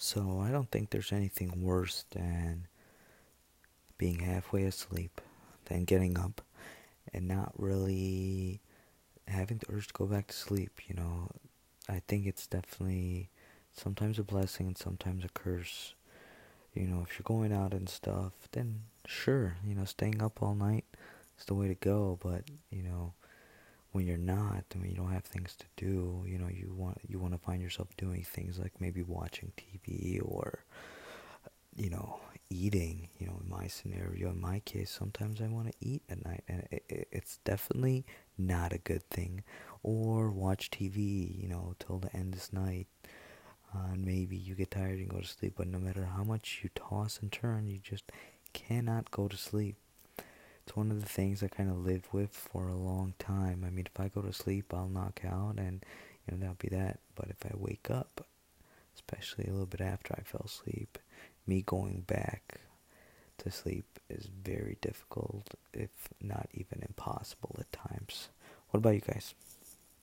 So I don't think there's anything worse than being halfway asleep, then getting up and not really having the urge to go back to sleep. You know, I think it's definitely sometimes a blessing and sometimes a curse. You know, if you're going out and stuff, then sure, you know, staying up all night is the way to go. But you know, when you're not, when you don't have things to do, you know, you want you want to find yourself doing things like maybe watching TV or you know eating. You know, in my scenario, in my case, sometimes I want to eat at night, and it, it, it's definitely not a good thing. Or watch TV, you know, till the end of the night uh, and maybe you get tired and go to sleep, but no matter how much you toss and turn, you just cannot go to sleep. It's one of the things I kind of lived with for a long time. I mean, if I go to sleep, I'll knock out, and you know that'll be that. But if I wake up, especially a little bit after I fell asleep, me going back to sleep is very difficult, if not even impossible at times. What about you guys?